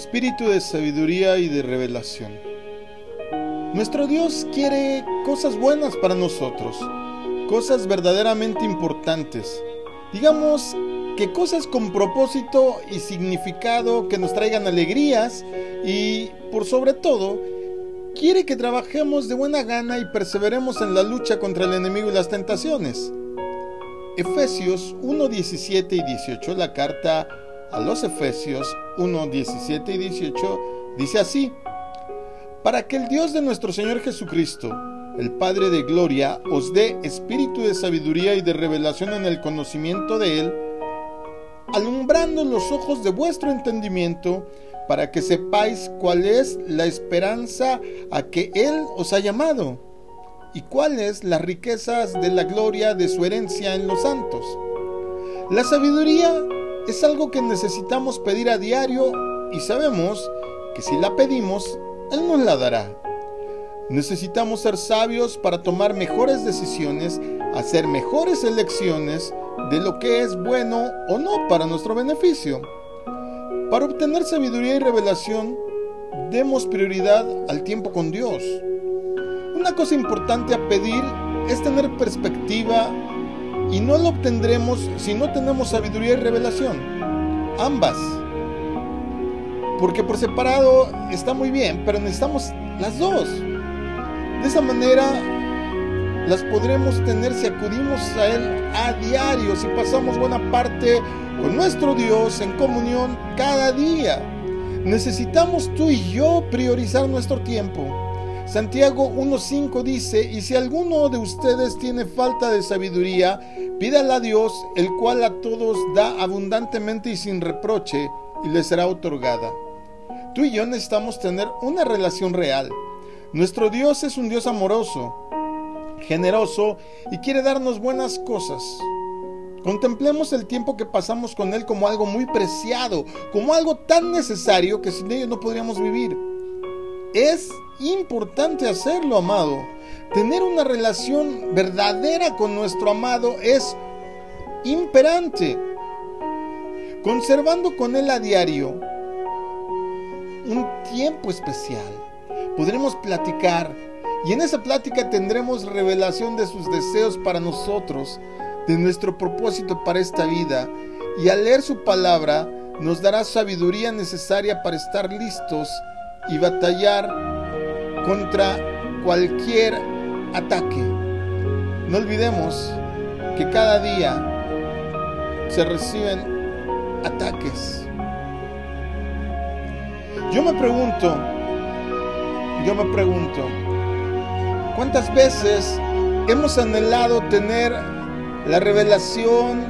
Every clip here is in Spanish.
espíritu de sabiduría y de revelación. Nuestro Dios quiere cosas buenas para nosotros, cosas verdaderamente importantes. Digamos que cosas con propósito y significado que nos traigan alegrías y, por sobre todo, quiere que trabajemos de buena gana y perseveremos en la lucha contra el enemigo y las tentaciones. Efesios 1, 17 y 18, la carta a los Efesios 1, 17 y 18 dice así, para que el Dios de nuestro Señor Jesucristo, el Padre de Gloria, os dé espíritu de sabiduría y de revelación en el conocimiento de Él, alumbrando los ojos de vuestro entendimiento, para que sepáis cuál es la esperanza a que Él os ha llamado, y cuáles las riquezas de la gloria de su herencia en los santos. La sabiduría es algo que necesitamos pedir a diario y sabemos que si la pedimos, Él nos la dará. Necesitamos ser sabios para tomar mejores decisiones, hacer mejores elecciones de lo que es bueno o no para nuestro beneficio. Para obtener sabiduría y revelación, demos prioridad al tiempo con Dios. Una cosa importante a pedir es tener perspectiva y no lo obtendremos si no tenemos sabiduría y revelación. Ambas. Porque por separado está muy bien, pero necesitamos las dos. De esa manera las podremos tener si acudimos a Él a diario, si pasamos buena parte con nuestro Dios en comunión cada día. Necesitamos tú y yo priorizar nuestro tiempo. Santiago 1.5 dice, y si alguno de ustedes tiene falta de sabiduría, pídala a Dios, el cual a todos da abundantemente y sin reproche, y le será otorgada. Tú y yo necesitamos tener una relación real. Nuestro Dios es un Dios amoroso, generoso y quiere darnos buenas cosas. Contemplemos el tiempo que pasamos con Él como algo muy preciado, como algo tan necesario que sin ello no podríamos vivir. Es importante hacerlo, amado. Tener una relación verdadera con nuestro amado es imperante. Conservando con Él a diario un tiempo especial, podremos platicar y en esa plática tendremos revelación de sus deseos para nosotros, de nuestro propósito para esta vida y al leer su palabra nos dará sabiduría necesaria para estar listos y batallar contra cualquier ataque. No olvidemos que cada día se reciben ataques. Yo me pregunto, yo me pregunto, ¿cuántas veces hemos anhelado tener la revelación,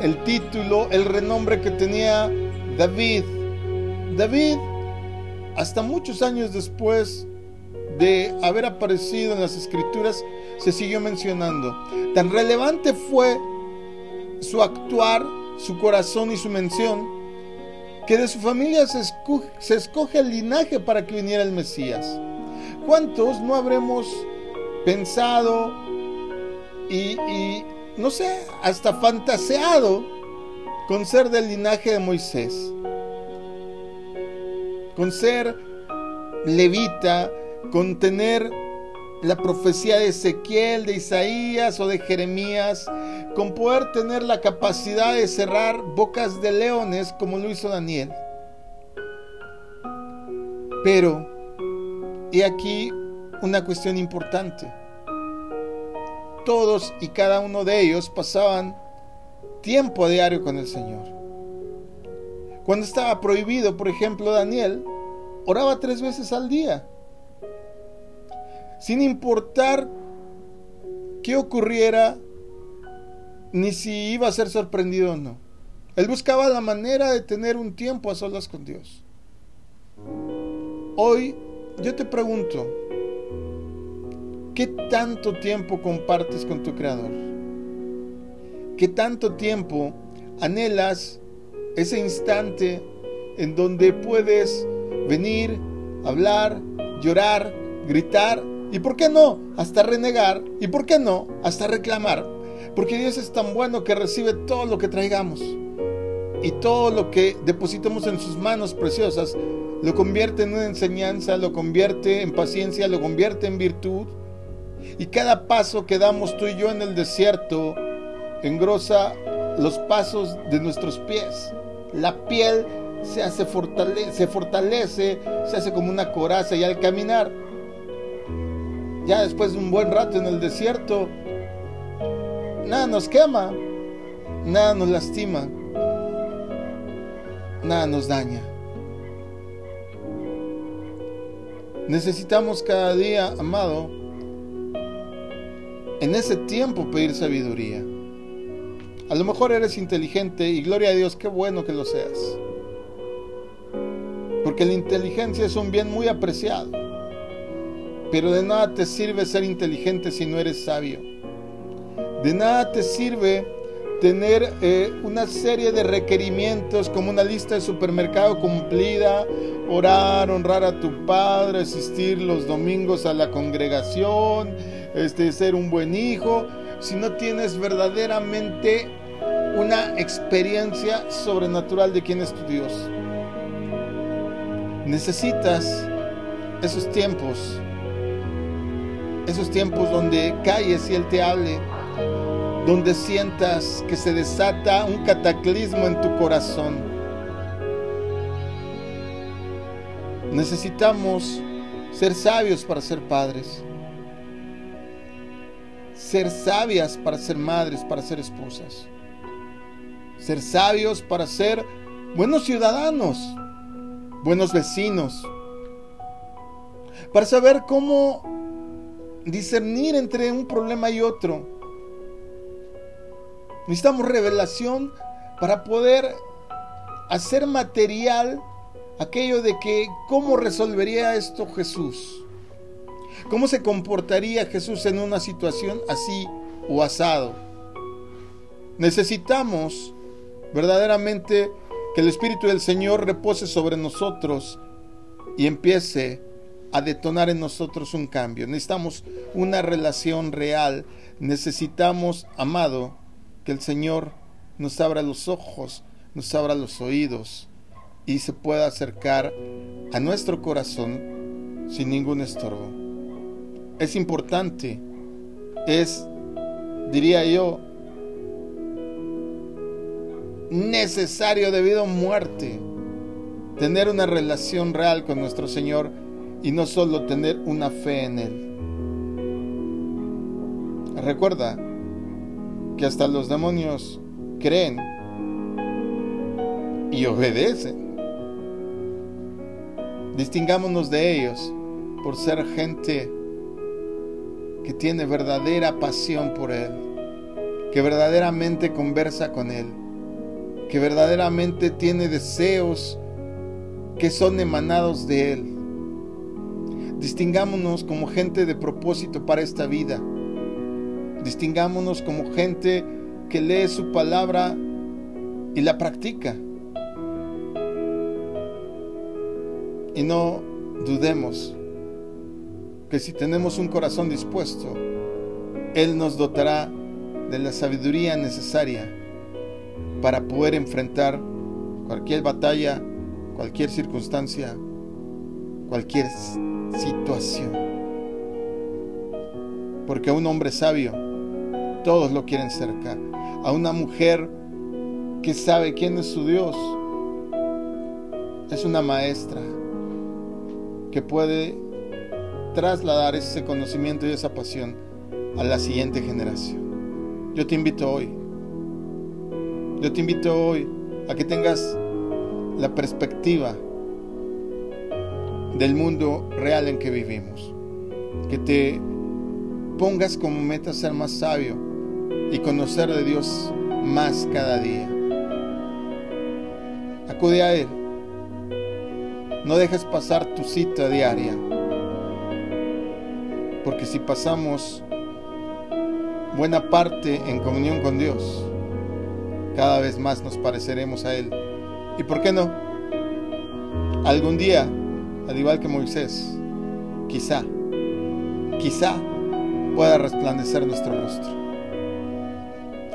el título, el renombre que tenía David? David hasta muchos años después de haber aparecido en las escrituras, se siguió mencionando. Tan relevante fue su actuar, su corazón y su mención, que de su familia se escoge, el linaje para que viniera el Mesías. ¿Cuántos no habremos pensado y, y no sé, hasta fantaseado con ser del linaje de Moisés? Con ser levita, con tener la profecía de Ezequiel, de Isaías o de Jeremías, con poder tener la capacidad de cerrar bocas de leones como lo hizo Daniel. Pero, he aquí una cuestión importante. Todos y cada uno de ellos pasaban tiempo a diario con el Señor. Cuando estaba prohibido, por ejemplo, Daniel oraba tres veces al día. Sin importar qué ocurriera, ni si iba a ser sorprendido o no. Él buscaba la manera de tener un tiempo a solas con Dios. Hoy yo te pregunto, ¿qué tanto tiempo compartes con tu Creador? ¿Qué tanto tiempo anhelas ese instante en donde puedes venir, hablar, llorar, gritar y, ¿por qué no?, hasta renegar y, ¿por qué no?, hasta reclamar. Porque Dios es tan bueno que recibe todo lo que traigamos. y todo lo que depositamos en sus manos preciosas lo convierte en una enseñanza, lo convierte en paciencia, lo convierte en virtud. Y cada paso que damos tú y yo en el desierto engrosa los pasos de nuestros pies. La piel se hace se fortalece, se hace como una coraza y al caminar, ya después de un buen rato en el desierto, nada nos quema, nada nos lastima, nada nos daña. Necesitamos cada día, amado, en ese tiempo pedir sabiduría. A lo mejor eres inteligente y gloria a Dios, qué bueno que lo seas. Porque la inteligencia es un bien muy apreciado. Pero de nada te sirve ser inteligente si no eres sabio. De nada te sirve tener eh, una serie de requerimientos como una lista de supermercado cumplida, orar, honrar a tu padre, asistir los domingos a la congregación, este, ser un buen hijo, si no tienes verdaderamente una experiencia sobrenatural de quién es tu Dios. Necesitas esos tiempos, esos tiempos donde calles y Él te hable, donde sientas que se desata un cataclismo en tu corazón. Necesitamos ser sabios para ser padres, ser sabias para ser madres, para ser esposas ser sabios para ser buenos ciudadanos, buenos vecinos, para saber cómo discernir entre un problema y otro. Necesitamos revelación para poder hacer material aquello de que cómo resolvería esto Jesús. ¿Cómo se comportaría Jesús en una situación así o asado? Necesitamos verdaderamente que el Espíritu del Señor repose sobre nosotros y empiece a detonar en nosotros un cambio. Necesitamos una relación real. Necesitamos, amado, que el Señor nos abra los ojos, nos abra los oídos y se pueda acercar a nuestro corazón sin ningún estorbo. Es importante, es, diría yo, necesario debido a muerte. Tener una relación real con nuestro Señor y no solo tener una fe en Él. Recuerda que hasta los demonios creen y obedecen. Distingámonos de ellos por ser gente que tiene verdadera pasión por Él, que verdaderamente conversa con Él que verdaderamente tiene deseos que son emanados de Él. Distingámonos como gente de propósito para esta vida. Distingámonos como gente que lee su palabra y la practica. Y no dudemos que si tenemos un corazón dispuesto, Él nos dotará de la sabiduría necesaria para poder enfrentar cualquier batalla, cualquier circunstancia, cualquier situación. Porque a un hombre sabio todos lo quieren cerca. A una mujer que sabe quién es su Dios es una maestra que puede trasladar ese conocimiento y esa pasión a la siguiente generación. Yo te invito hoy yo te invito hoy a que tengas la perspectiva del mundo real en que vivimos. Que te pongas como meta ser más sabio y conocer de Dios más cada día. Acude a Él. No dejes pasar tu cita diaria. Porque si pasamos buena parte en comunión con Dios, cada vez más nos pareceremos a Él. ¿Y por qué no? Algún día, al igual que Moisés, quizá, quizá pueda resplandecer nuestro rostro.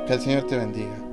Que el Señor te bendiga.